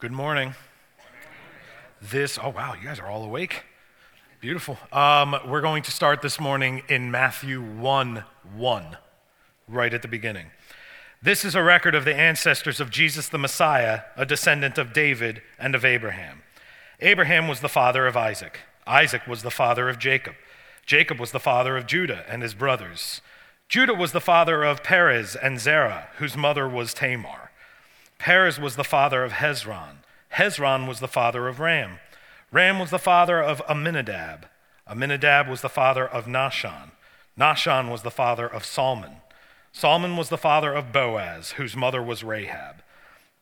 Good morning. This, oh wow, you guys are all awake. Beautiful. Um, we're going to start this morning in Matthew 1 1, right at the beginning. This is a record of the ancestors of Jesus the Messiah, a descendant of David and of Abraham. Abraham was the father of Isaac. Isaac was the father of Jacob. Jacob was the father of Judah and his brothers. Judah was the father of Perez and Zerah, whose mother was Tamar. Perez was the father of Hezron. Hezron was the father of Ram. Ram was the father of Amminadab. Amminadab was the father of Nahshon. Nahshon was the father of Salmon. Salmon was the father of Boaz, whose mother was Rahab.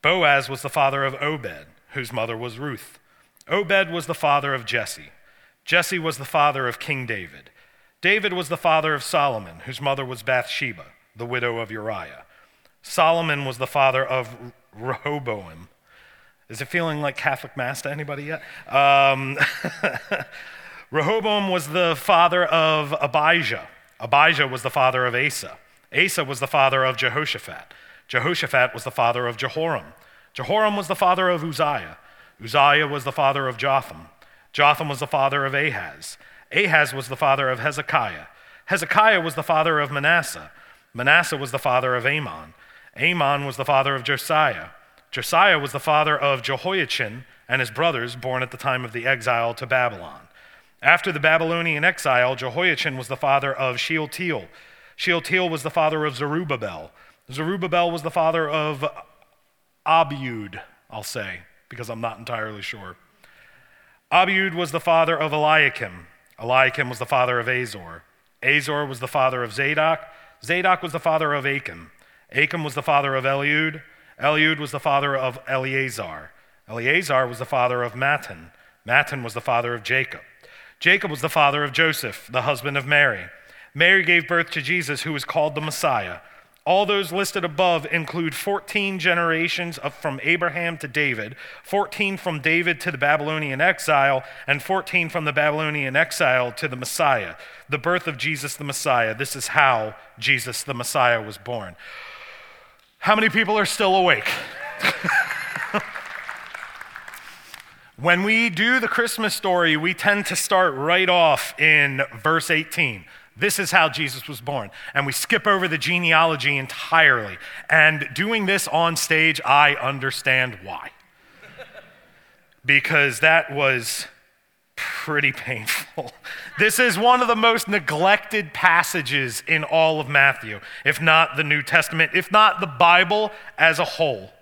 Boaz was the father of Obed, whose mother was Ruth. Obed was the father of Jesse. Jesse was the father of King David. David was the father of Solomon, whose mother was Bathsheba, the widow of Uriah. Solomon was the father of Rehoboam. Is it feeling like Catholic Mass to anybody yet? Um, Rehoboam was the father of Abijah. Abijah was the father of Asa. Asa was the father of Jehoshaphat. Jehoshaphat was the father of Jehoram. Jehoram was the father of Uzziah. Uzziah was the father of Jotham. Jotham was the father of Ahaz. Ahaz was the father of Hezekiah. Hezekiah was the father of Manasseh. Manasseh was the father of Amon. Amon was the father of Josiah. Josiah was the father of Jehoiachin and his brothers, born at the time of the exile to Babylon. After the Babylonian exile, Jehoiachin was the father of Shealtiel. Shealtiel was the father of Zerubbabel. Zerubbabel was the father of Abiud, I'll say, because I'm not entirely sure. Abiud was the father of Eliakim. Eliakim was the father of Azor. Azor was the father of Zadok. Zadok was the father of Achim. Achim was the father of Eliud. Eliud was the father of Eleazar. Eleazar was the father of Matthan. Matthan was the father of Jacob. Jacob was the father of Joseph, the husband of Mary. Mary gave birth to Jesus, who was called the Messiah. All those listed above include 14 generations of, from Abraham to David, 14 from David to the Babylonian exile, and 14 from the Babylonian exile to the Messiah, the birth of Jesus the Messiah. This is how Jesus the Messiah was born. How many people are still awake? when we do the Christmas story, we tend to start right off in verse 18. This is how Jesus was born. And we skip over the genealogy entirely. And doing this on stage, I understand why. because that was pretty painful. This is one of the most neglected passages in all of Matthew, if not the New Testament, if not the Bible as a whole.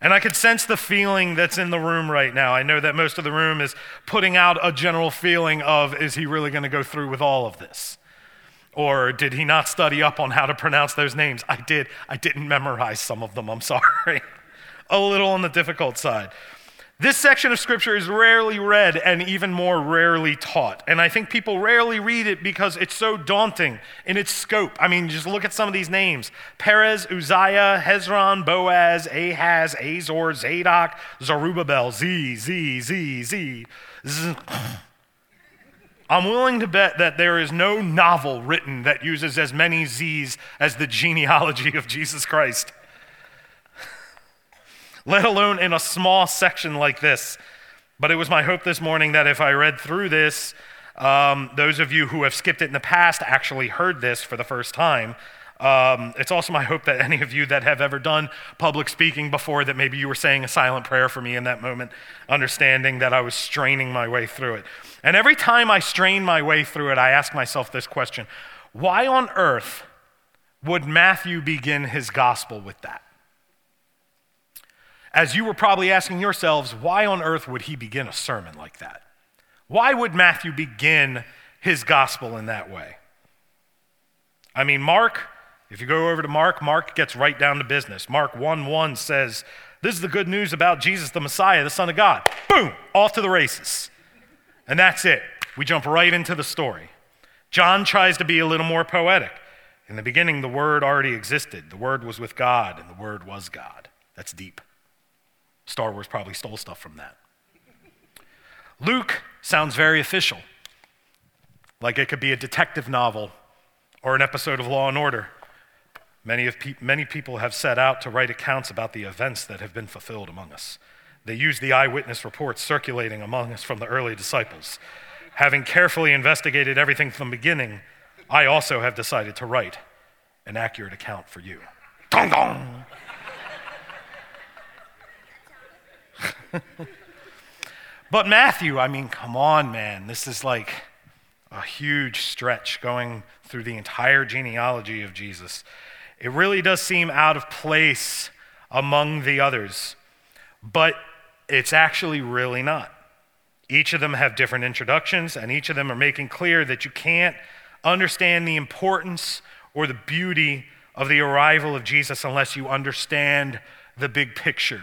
And I could sense the feeling that's in the room right now. I know that most of the room is putting out a general feeling of, is he really going to go through with all of this? Or did he not study up on how to pronounce those names? I did. I didn't memorize some of them, I'm sorry. a little on the difficult side. This section of scripture is rarely read and even more rarely taught. And I think people rarely read it because it's so daunting in its scope. I mean, just look at some of these names Perez, Uzziah, Hezron, Boaz, Ahaz, Azor, Zadok, Zerubbabel, Z, Z, Z, Z. Z. I'm willing to bet that there is no novel written that uses as many Z's as the genealogy of Jesus Christ let alone in a small section like this. But it was my hope this morning that if I read through this, um, those of you who have skipped it in the past actually heard this for the first time. Um, it's also my hope that any of you that have ever done public speaking before, that maybe you were saying a silent prayer for me in that moment, understanding that I was straining my way through it. And every time I strain my way through it, I ask myself this question Why on earth would Matthew begin his gospel with that? As you were probably asking yourselves, why on earth would he begin a sermon like that? Why would Matthew begin his gospel in that way? I mean, Mark, if you go over to Mark, Mark gets right down to business. Mark 1 1 says, This is the good news about Jesus the Messiah, the Son of God. Boom, off to the races. And that's it. We jump right into the story. John tries to be a little more poetic. In the beginning, the Word already existed. The Word was with God, and the Word was God. That's deep. Star Wars probably stole stuff from that. Luke sounds very official, like it could be a detective novel or an episode of Law and Order. Many, of pe- many people have set out to write accounts about the events that have been fulfilled among us. They used the eyewitness reports circulating among us from the early disciples. Having carefully investigated everything from the beginning, I also have decided to write an accurate account for you. Dong dong! but Matthew, I mean, come on, man. This is like a huge stretch going through the entire genealogy of Jesus. It really does seem out of place among the others, but it's actually really not. Each of them have different introductions, and each of them are making clear that you can't understand the importance or the beauty of the arrival of Jesus unless you understand the big picture.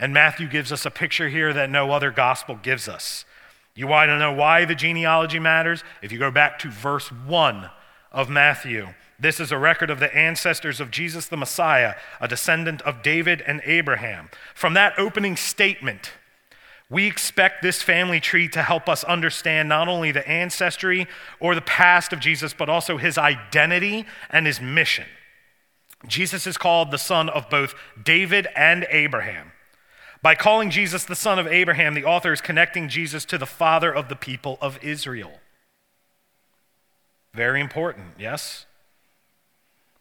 And Matthew gives us a picture here that no other gospel gives us. You want to know why the genealogy matters? If you go back to verse 1 of Matthew, this is a record of the ancestors of Jesus the Messiah, a descendant of David and Abraham. From that opening statement, we expect this family tree to help us understand not only the ancestry or the past of Jesus, but also his identity and his mission. Jesus is called the son of both David and Abraham. By calling Jesus the son of Abraham, the author is connecting Jesus to the father of the people of Israel. Very important, yes?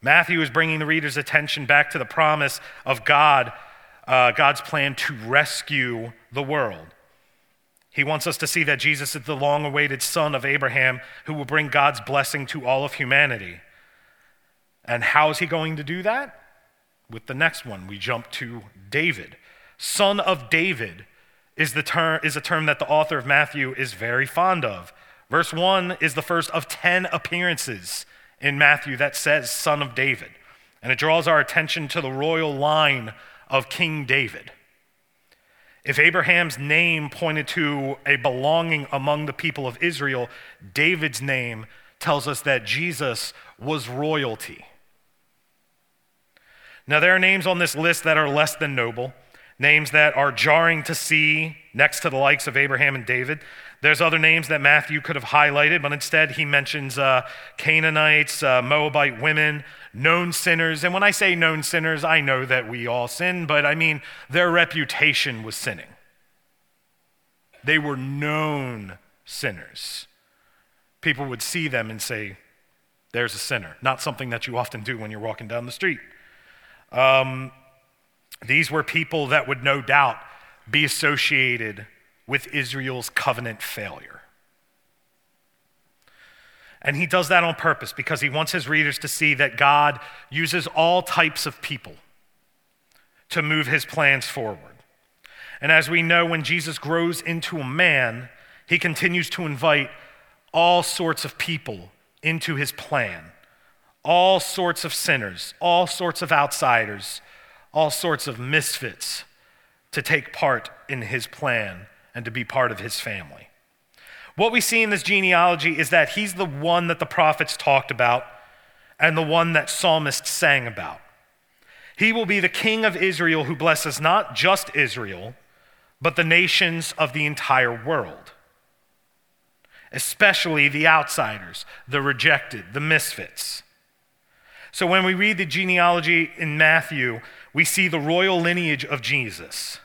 Matthew is bringing the reader's attention back to the promise of God, uh, God's plan to rescue the world. He wants us to see that Jesus is the long awaited son of Abraham who will bring God's blessing to all of humanity. And how is he going to do that? With the next one, we jump to David. Son of David is, the term, is a term that the author of Matthew is very fond of. Verse 1 is the first of 10 appearances in Matthew that says son of David. And it draws our attention to the royal line of King David. If Abraham's name pointed to a belonging among the people of Israel, David's name tells us that Jesus was royalty. Now, there are names on this list that are less than noble, names that are jarring to see next to the likes of Abraham and David. There's other names that Matthew could have highlighted, but instead he mentions uh, Canaanites, uh, Moabite women, known sinners. And when I say known sinners, I know that we all sin, but I mean their reputation was sinning. They were known sinners. People would see them and say, There's a sinner. Not something that you often do when you're walking down the street. Um, these were people that would no doubt be associated with Israel's covenant failure. And he does that on purpose because he wants his readers to see that God uses all types of people to move his plans forward. And as we know, when Jesus grows into a man, he continues to invite all sorts of people into his plan all sorts of sinners, all sorts of outsiders, all sorts of misfits to take part in his plan and to be part of his family. What we see in this genealogy is that he's the one that the prophets talked about and the one that psalmists sang about. He will be the king of Israel who blesses not just Israel, but the nations of the entire world, especially the outsiders, the rejected, the misfits. So when we read the genealogy in Matthew, we see the royal lineage of Jesus.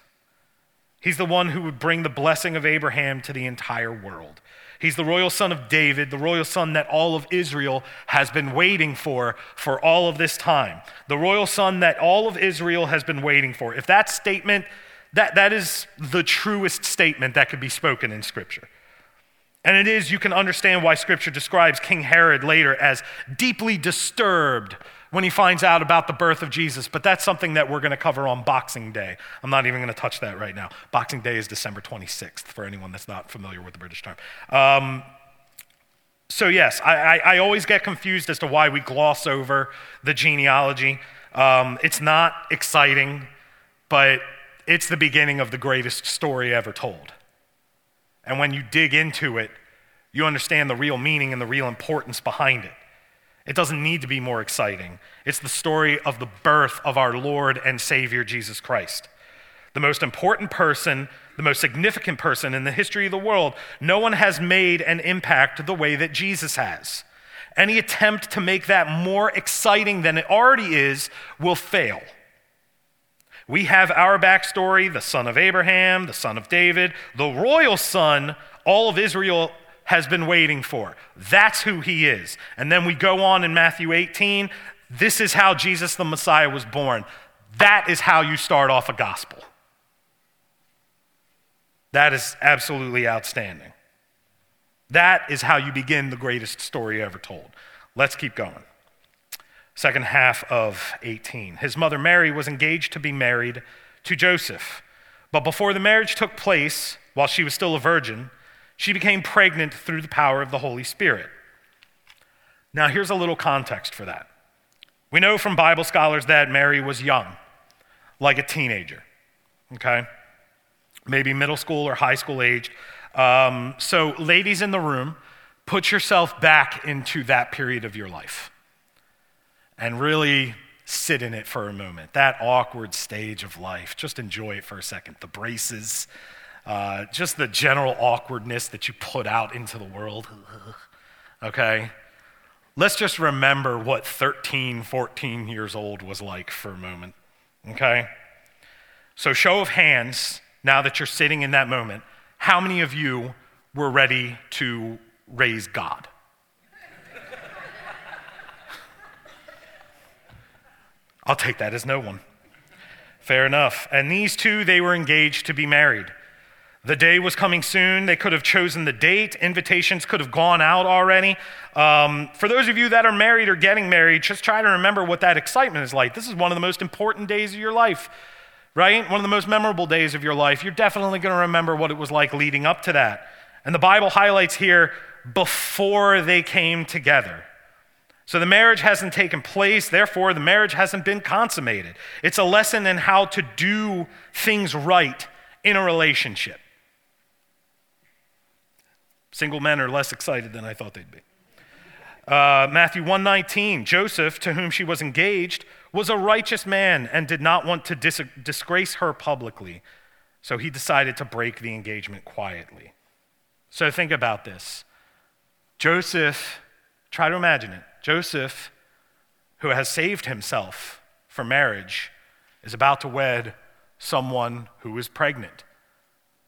He's the one who would bring the blessing of Abraham to the entire world. He's the royal son of David, the royal son that all of Israel has been waiting for for all of this time. The royal son that all of Israel has been waiting for. If that statement, that, that is the truest statement that could be spoken in Scripture. And it is, you can understand why Scripture describes King Herod later as deeply disturbed when he finds out about the birth of Jesus, but that's something that we're going to cover on Boxing Day. I'm not even going to touch that right now. Boxing Day is December 26th, for anyone that's not familiar with the British term. Um, so, yes, I, I, I, always get confused as to why we gloss over the genealogy. Um, it's not exciting, but it's the beginning of the greatest story ever told. And when you dig into it, you understand the real meaning and the real importance behind it. It doesn't need to be more exciting. It's the story of the birth of our Lord and Savior Jesus Christ. The most important person, the most significant person in the history of the world. No one has made an impact the way that Jesus has. Any attempt to make that more exciting than it already is will fail. We have our backstory the son of Abraham, the son of David, the royal son all of Israel has been waiting for. That's who he is. And then we go on in Matthew 18. This is how Jesus the Messiah was born. That is how you start off a gospel. That is absolutely outstanding. That is how you begin the greatest story ever told. Let's keep going. Second half of 18. His mother Mary was engaged to be married to Joseph. But before the marriage took place, while she was still a virgin, she became pregnant through the power of the Holy Spirit. Now, here's a little context for that. We know from Bible scholars that Mary was young, like a teenager, okay? Maybe middle school or high school age. Um, so, ladies in the room, put yourself back into that period of your life and really sit in it for a moment. That awkward stage of life. Just enjoy it for a second. The braces, uh, just the general awkwardness that you put out into the world. okay? Let's just remember what 13, 14 years old was like for a moment. Okay? So, show of hands, now that you're sitting in that moment, how many of you were ready to raise God? I'll take that as no one. Fair enough. And these two, they were engaged to be married. The day was coming soon. They could have chosen the date. Invitations could have gone out already. Um, for those of you that are married or getting married, just try to remember what that excitement is like. This is one of the most important days of your life, right? One of the most memorable days of your life. You're definitely going to remember what it was like leading up to that. And the Bible highlights here before they came together. So the marriage hasn't taken place, therefore, the marriage hasn't been consummated. It's a lesson in how to do things right in a relationship. Single men are less excited than I thought they'd be. Uh, Matthew 119, Joseph, to whom she was engaged, was a righteous man and did not want to dis- disgrace her publicly. So he decided to break the engagement quietly. So think about this. Joseph, try to imagine it. Joseph, who has saved himself for marriage, is about to wed someone who is pregnant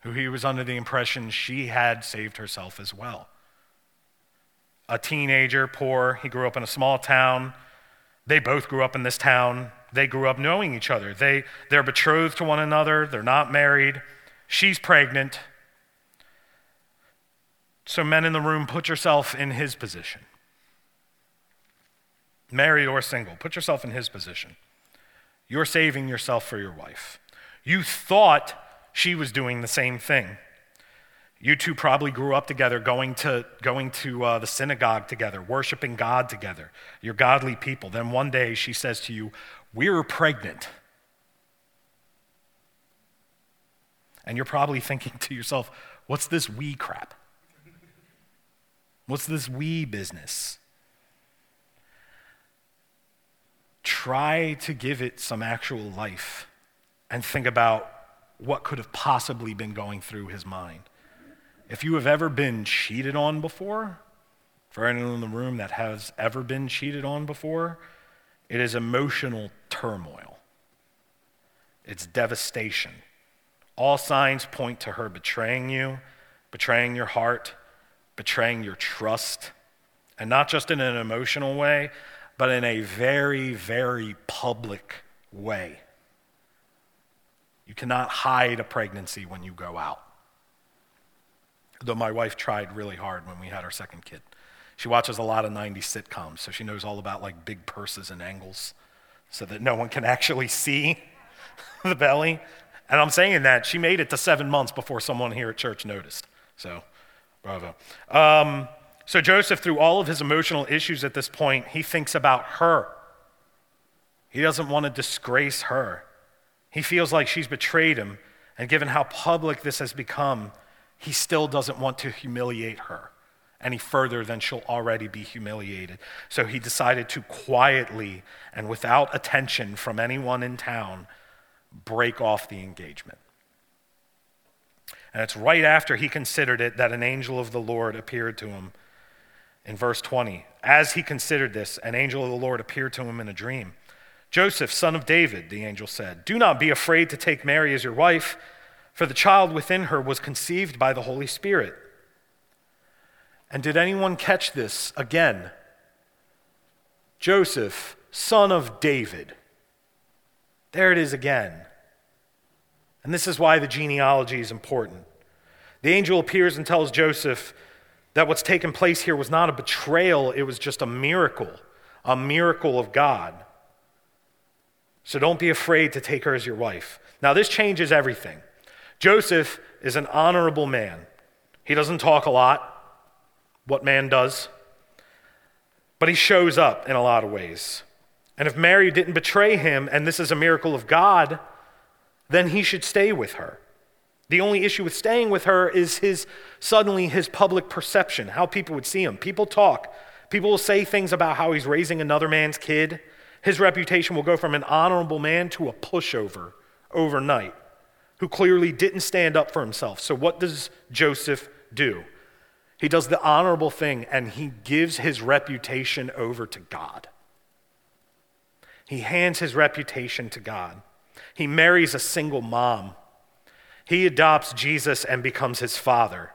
who he was under the impression she had saved herself as well. A teenager, poor, he grew up in a small town. They both grew up in this town. They grew up knowing each other. They, they're betrothed to one another, they're not married. She's pregnant. So, men in the room, put yourself in his position. Married or single, put yourself in his position. You're saving yourself for your wife. You thought she was doing the same thing. You two probably grew up together, going to, going to uh, the synagogue together, worshiping God together. You're godly people. Then one day she says to you, We're pregnant. And you're probably thinking to yourself, What's this we crap? What's this we business? Try to give it some actual life and think about what could have possibly been going through his mind. If you have ever been cheated on before, for anyone in the room that has ever been cheated on before, it is emotional turmoil. It's devastation. All signs point to her betraying you, betraying your heart, betraying your trust, and not just in an emotional way, but in a very, very public way. You cannot hide a pregnancy when you go out. Though my wife tried really hard when we had our second kid. She watches a lot of 90s sitcoms, so she knows all about like big purses and angles so that no one can actually see the belly. And I'm saying that she made it to seven months before someone here at church noticed. So, bravo. Um, so, Joseph, through all of his emotional issues at this point, he thinks about her. He doesn't want to disgrace her. He feels like she's betrayed him, and given how public this has become, he still doesn't want to humiliate her any further than she'll already be humiliated. So he decided to quietly and without attention from anyone in town break off the engagement. And it's right after he considered it that an angel of the Lord appeared to him in verse 20. As he considered this, an angel of the Lord appeared to him in a dream. Joseph, son of David, the angel said, do not be afraid to take Mary as your wife, for the child within her was conceived by the Holy Spirit. And did anyone catch this again? Joseph, son of David. There it is again. And this is why the genealogy is important. The angel appears and tells Joseph that what's taken place here was not a betrayal, it was just a miracle, a miracle of God. So don't be afraid to take her as your wife. Now, this changes everything. Joseph is an honorable man. He doesn't talk a lot. What man does? But he shows up in a lot of ways. And if Mary didn't betray him, and this is a miracle of God, then he should stay with her. The only issue with staying with her is his suddenly his public perception, how people would see him. People talk. People will say things about how he's raising another man's kid. His reputation will go from an honorable man to a pushover overnight who clearly didn't stand up for himself. So, what does Joseph do? He does the honorable thing and he gives his reputation over to God. He hands his reputation to God. He marries a single mom. He adopts Jesus and becomes his father.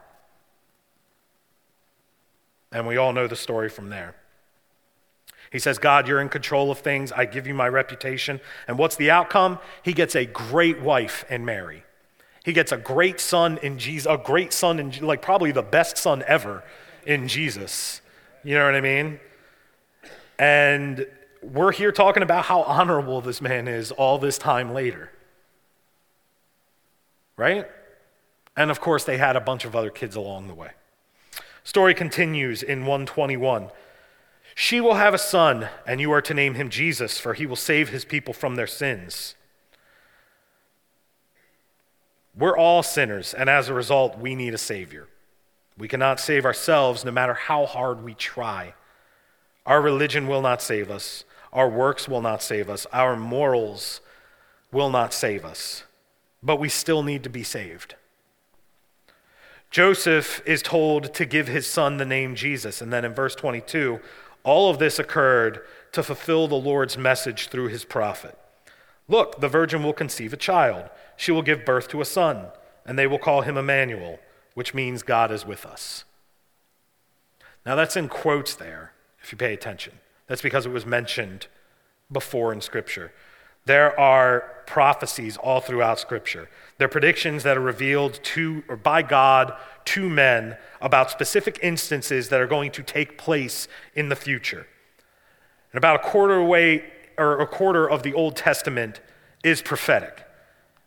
And we all know the story from there. He says, God, you're in control of things. I give you my reputation. And what's the outcome? He gets a great wife in Mary. He gets a great son in Jesus, a great son in, like probably the best son ever in Jesus. You know what I mean? And we're here talking about how honorable this man is all this time later. Right? And of course, they had a bunch of other kids along the way. Story continues in 121. She will have a son, and you are to name him Jesus, for he will save his people from their sins. We're all sinners, and as a result, we need a Savior. We cannot save ourselves no matter how hard we try. Our religion will not save us. Our works will not save us. Our morals will not save us. But we still need to be saved. Joseph is told to give his son the name Jesus. And then in verse 22, all of this occurred to fulfill the Lord's message through his prophet. Look, the virgin will conceive a child. She will give birth to a son, and they will call him Emmanuel, which means God is with us. Now, that's in quotes there, if you pay attention. That's because it was mentioned before in Scripture. There are prophecies all throughout Scripture. They're predictions that are revealed to or by God to men about specific instances that are going to take place in the future. And about a quarter away or a quarter of the Old Testament is prophetic.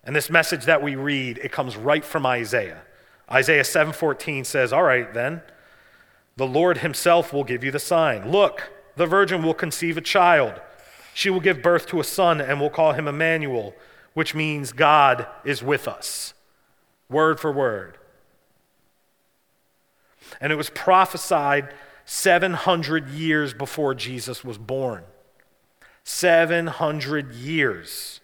And this message that we read, it comes right from Isaiah. Isaiah 7:14 says, "All right then, the Lord himself will give you the sign. Look, the virgin will conceive a child. She will give birth to a son and will call him Emmanuel, which means God is with us." Word for word. And it was prophesied 700 years before Jesus was born. 700 years.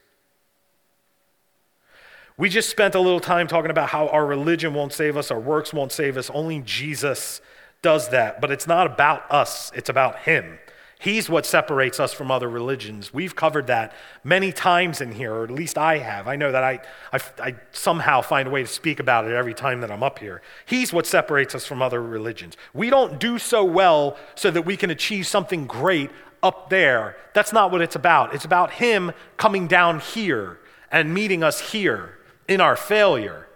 We just spent a little time talking about how our religion won't save us, our works won't save us. Only Jesus does that. But it's not about us, it's about Him. He's what separates us from other religions. We've covered that many times in here, or at least I have. I know that I, I, I, somehow find a way to speak about it every time that I'm up here. He's what separates us from other religions. We don't do so well so that we can achieve something great up there. That's not what it's about. It's about Him coming down here and meeting us here in our failure,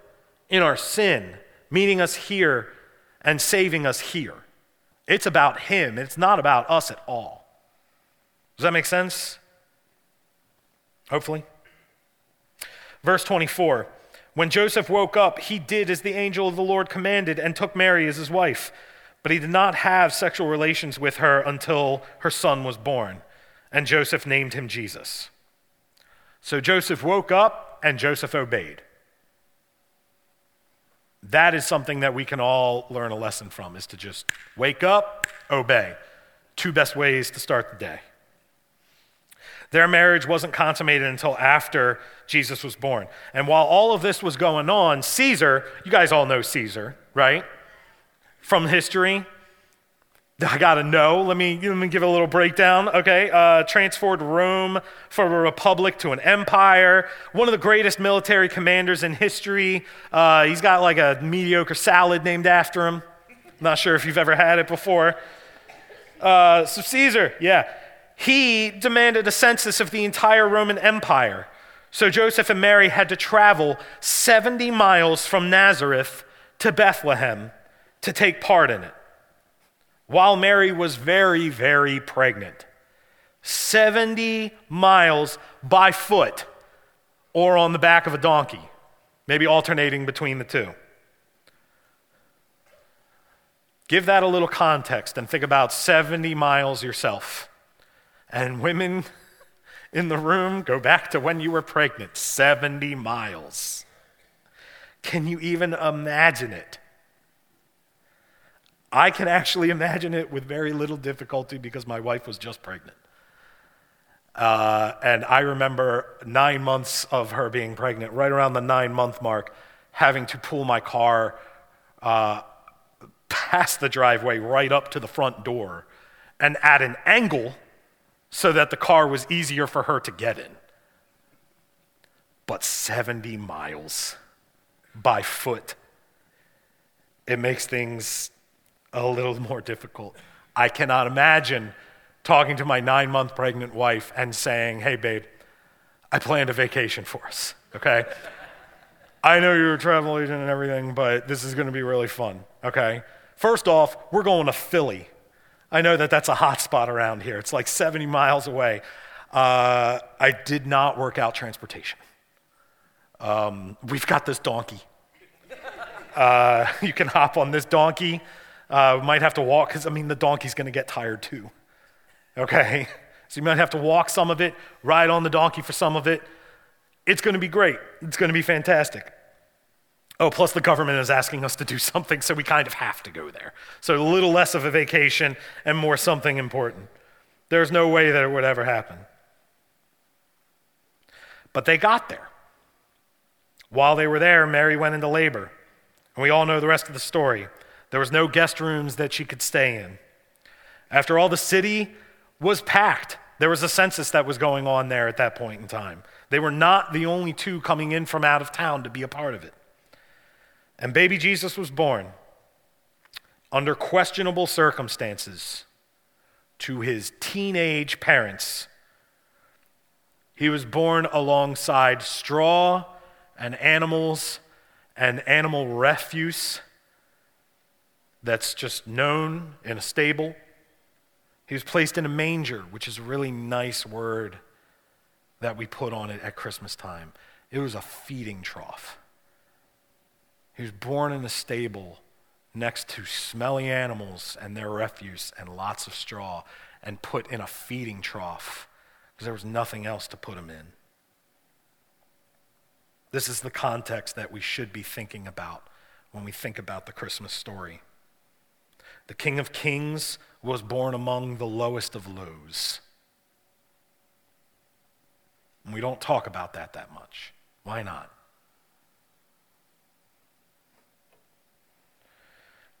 in our sin, meeting us here and saving us here. It's about Him, it's not about us at all. Does that make sense? Hopefully. Verse 24 When Joseph woke up, he did as the angel of the Lord commanded and took Mary as his wife. But he did not have sexual relations with her until her son was born, and Joseph named him Jesus. So Joseph woke up and Joseph obeyed. That is something that we can all learn a lesson from is to just wake up, obey. Two best ways to start the day. Their marriage wasn't consummated until after Jesus was born. And while all of this was going on, Caesar, you guys all know Caesar, right? From history, I gotta know. Let me, let me give a little breakdown. Okay, uh, transformed Rome from a republic to an empire. One of the greatest military commanders in history. Uh, he's got like a mediocre salad named after him. Not sure if you've ever had it before. Uh, so Caesar, yeah, he demanded a census of the entire Roman Empire. So Joseph and Mary had to travel 70 miles from Nazareth to Bethlehem to take part in it while Mary was very, very pregnant. 70 miles by foot or on the back of a donkey, maybe alternating between the two. Give that a little context and think about 70 miles yourself. And women in the room, go back to when you were pregnant 70 miles. Can you even imagine it? I can actually imagine it with very little difficulty because my wife was just pregnant. Uh, and I remember nine months of her being pregnant, right around the nine month mark, having to pull my car uh, past the driveway right up to the front door and at an angle so that the car was easier for her to get in. But 70 miles by foot, it makes things a little more difficult. I cannot imagine talking to my nine month pregnant wife and saying, hey, babe, I planned a vacation for us, okay? I know you're a travel agent and everything, but this is to be really fun, okay? First off, we're going to Philly. I know that that's a hot spot around here. It's like 70 miles away. Uh, I did not work out transportation. Um, we've got this donkey. Uh, you can hop on this donkey. Uh, might have to walk, because I mean, the donkey's going to get tired too. Okay? So you might have to walk some of it, ride on the donkey for some of it. It's going to be great. It's going to be fantastic. Oh, plus the government is asking us to do something, so we kind of have to go there. So a little less of a vacation and more something important. There's no way that it would ever happen. But they got there. While they were there, Mary went into labor. And we all know the rest of the story. There was no guest rooms that she could stay in. After all, the city was packed. There was a census that was going on there at that point in time. They were not the only two coming in from out of town to be a part of it. And baby Jesus was born under questionable circumstances to his teenage parents. He was born alongside straw and animals and animal refuse that's just known in a stable. He was placed in a manger, which is a really nice word that we put on it at Christmas time. It was a feeding trough. He was born in a stable next to smelly animals and their refuse and lots of straw and put in a feeding trough because there was nothing else to put him in. This is the context that we should be thinking about when we think about the Christmas story. The King of Kings was born among the lowest of lows. And we don't talk about that that much. Why not?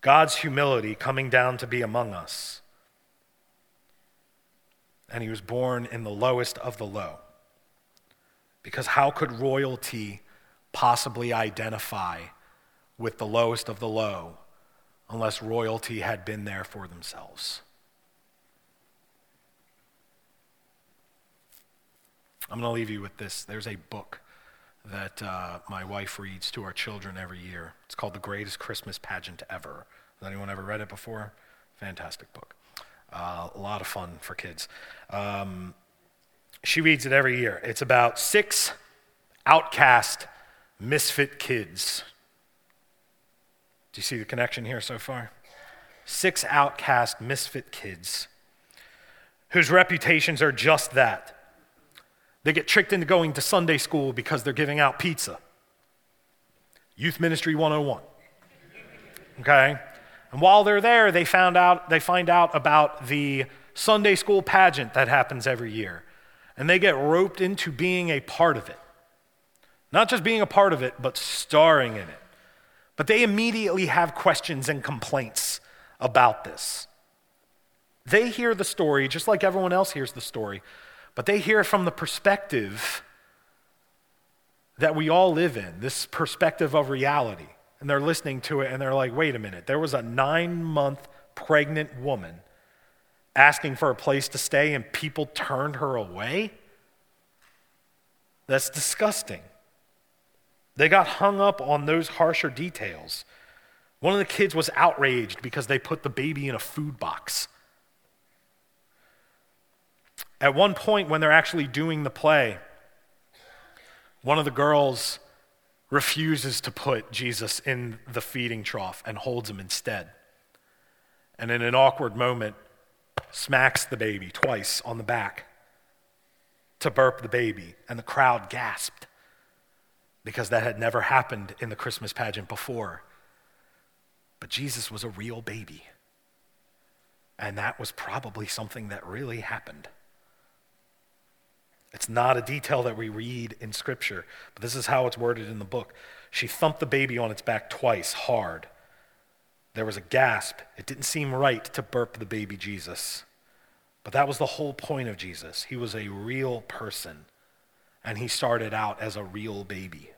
God's humility coming down to be among us. And he was born in the lowest of the low. Because how could royalty possibly identify with the lowest of the low unless royalty had been there for themselves. I'm going to leave you with this. There's a book that uh, my wife reads to our children every year. It's called The Greatest Christmas Pageant Ever. Has anyone ever read it before? Fantastic book. Uh, a lot of fun for kids. Um, she reads it every year. It's about six outcast, misfit kids do you see the connection here so far? Six outcast, misfit kids whose reputations are just that. They get tricked into going to Sunday school because they're giving out pizza. Youth Ministry 101. Okay? And while they're there, they, found out, they find out about the Sunday school pageant that happens every year. And they get roped into being a part of it. Not just being a part of it, but starring in it. But they immediately have questions and complaints about this. They hear the story just like everyone else hears the story, but they hear from the perspective that we all live in, this perspective of reality. And they're listening to it and they're like, wait a minute, there was a nine month pregnant woman asking for a place to stay and people turned her away? That's disgusting. They got hung up on those harsher details. One of the kids was outraged because they put the baby in a food box. At one point, when they're actually doing the play, one of the girls refuses to put Jesus in the feeding trough and holds him instead. And in an awkward moment, smacks the baby twice on the back to burp the baby, and the crowd gasped because that had never happened in the Christmas pageant before. But Jesus was a real baby. And that was probably something that really happened. It's not a detail that we read in Scripture, but this is how it's worded in the book. She thumped the baby on its back twice, hard. There was a gasp. It didn't seem right to burp the baby Jesus. But that was the whole point of Jesus. He was a real person, and he started out as a real baby.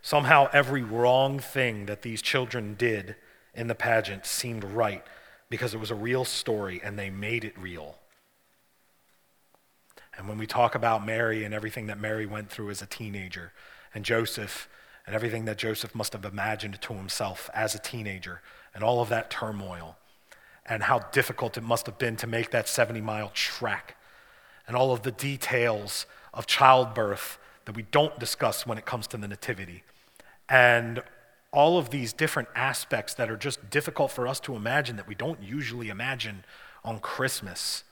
Somehow, every wrong thing that these children did in the pageant seemed right because it was a real story and they made it real. And when we talk about Mary and everything that Mary went through as a teenager, and Joseph and everything that Joseph must have imagined to himself as a teenager, and all of that turmoil, and how difficult it must have been to make that 70 mile trek, and all of the details of childbirth that we don't discuss when it comes to the Nativity. And all of these different aspects that are just difficult for us to imagine that we don't usually imagine on Christmas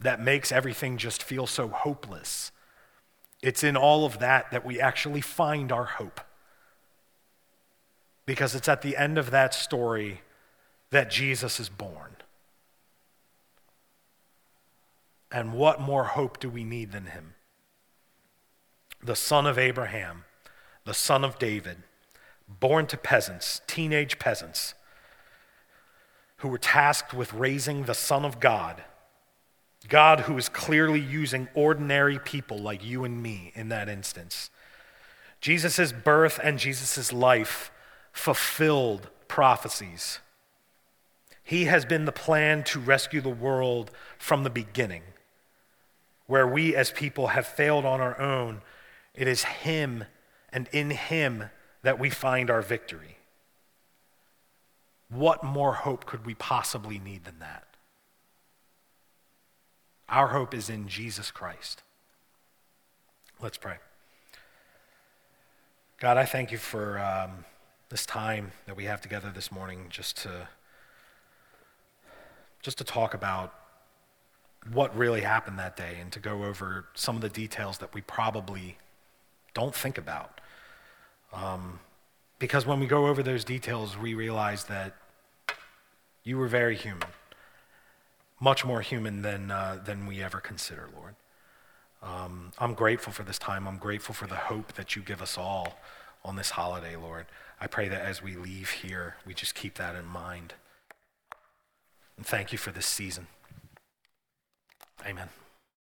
that makes everything just feel so hopeless. It's in all of that that we actually find our hope. Because it's at the end of that story that Jesus is born. And what more hope do we need than him? the son of Abraham, the son of David, born to peasants, teenage peasants, who were tasked with raising the Son of God. God, who is clearly using ordinary people like you and me in that instance. Jesus' birth and Jesus' life fulfilled prophecies. He has been the plan to rescue the world from the beginning, where we as people have failed on our own it is Him and in Him that we find our victory. What more hope could we possibly need than that? Our hope is in Jesus Christ. Let's pray. God, I thank you for um, this time that we have together this morning just to just to talk about what really happened that day and to go over some of the details that we probably don't think about. Um, because when we go over those details, we realize that you were very human, much more human than, uh, than we ever consider, Lord. Um, I'm grateful for this time. I'm grateful for the hope that you give us all on this holiday, Lord. I pray that as we leave here, we just keep that in mind. And thank you for this season. Amen.